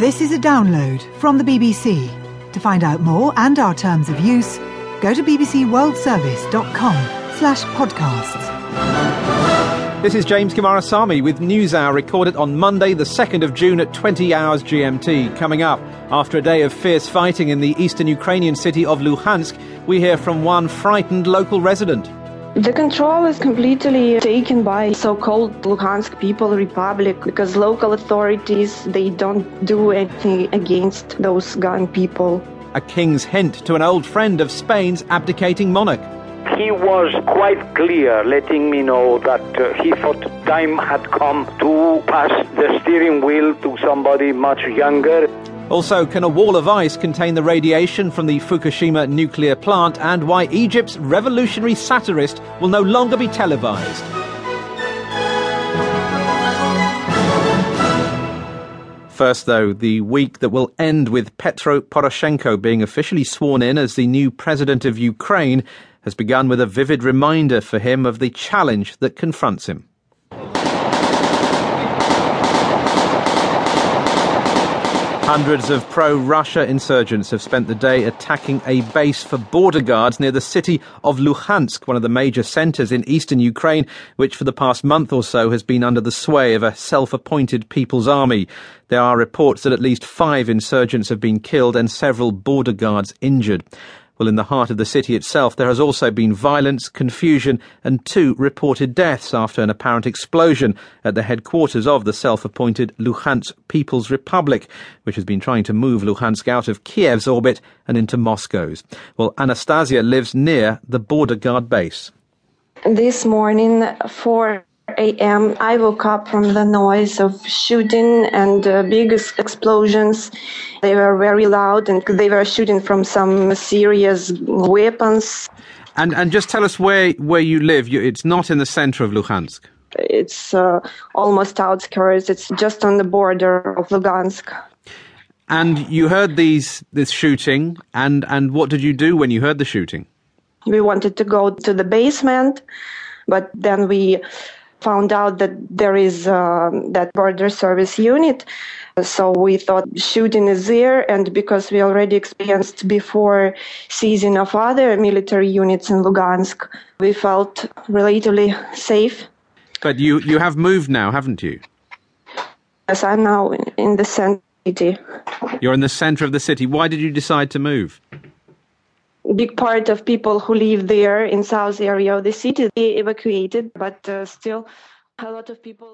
This is a download from the BBC. To find out more and our terms of use, go to bbcworldservice.com slash podcasts. This is James Coomarasamy with NewsHour recorded on Monday, the 2nd of June at 20 hours GMT. Coming up, after a day of fierce fighting in the eastern Ukrainian city of Luhansk, we hear from one frightened local resident. The control is completely taken by so-called Luhansk People Republic because local authorities they don't do anything against those gun people. A king's hint to an old friend of Spain's abdicating monarch. He was quite clear, letting me know that uh, he thought time had come to pass the steering wheel to somebody much younger. Also, can a wall of ice contain the radiation from the Fukushima nuclear plant and why Egypt's revolutionary satirist will no longer be televised? First, though, the week that will end with Petro Poroshenko being officially sworn in as the new president of Ukraine has begun with a vivid reminder for him of the challenge that confronts him. Hundreds of pro Russia insurgents have spent the day attacking a base for border guards near the city of Luhansk, one of the major centres in eastern Ukraine, which for the past month or so has been under the sway of a self appointed People's Army. There are reports that at least five insurgents have been killed and several border guards injured. Well, in the heart of the city itself, there has also been violence, confusion, and two reported deaths after an apparent explosion at the headquarters of the self appointed Luhansk People's Republic, which has been trying to move Luhansk out of Kiev's orbit and into Moscow's. Well, Anastasia lives near the border guard base. This morning, four a.m. I woke up from the noise of shooting and uh, big explosions. They were very loud and they were shooting from some serious weapons. And and just tell us where where you live. You, it's not in the center of Luhansk. It's uh, almost outskirts. It's just on the border of Lugansk. And you heard these this shooting, and and what did you do when you heard the shooting? We wanted to go to the basement, but then we found out that there is uh, that border service unit. So we thought shooting is there, and because we already experienced before seizing of other military units in Lugansk, we felt relatively safe. But you, you have moved now, haven't you? Yes, I'm now in the center city. You're in the center of the city. Why did you decide to move? Big part of people who live there in south area of the city they evacuated but uh, still a lot of people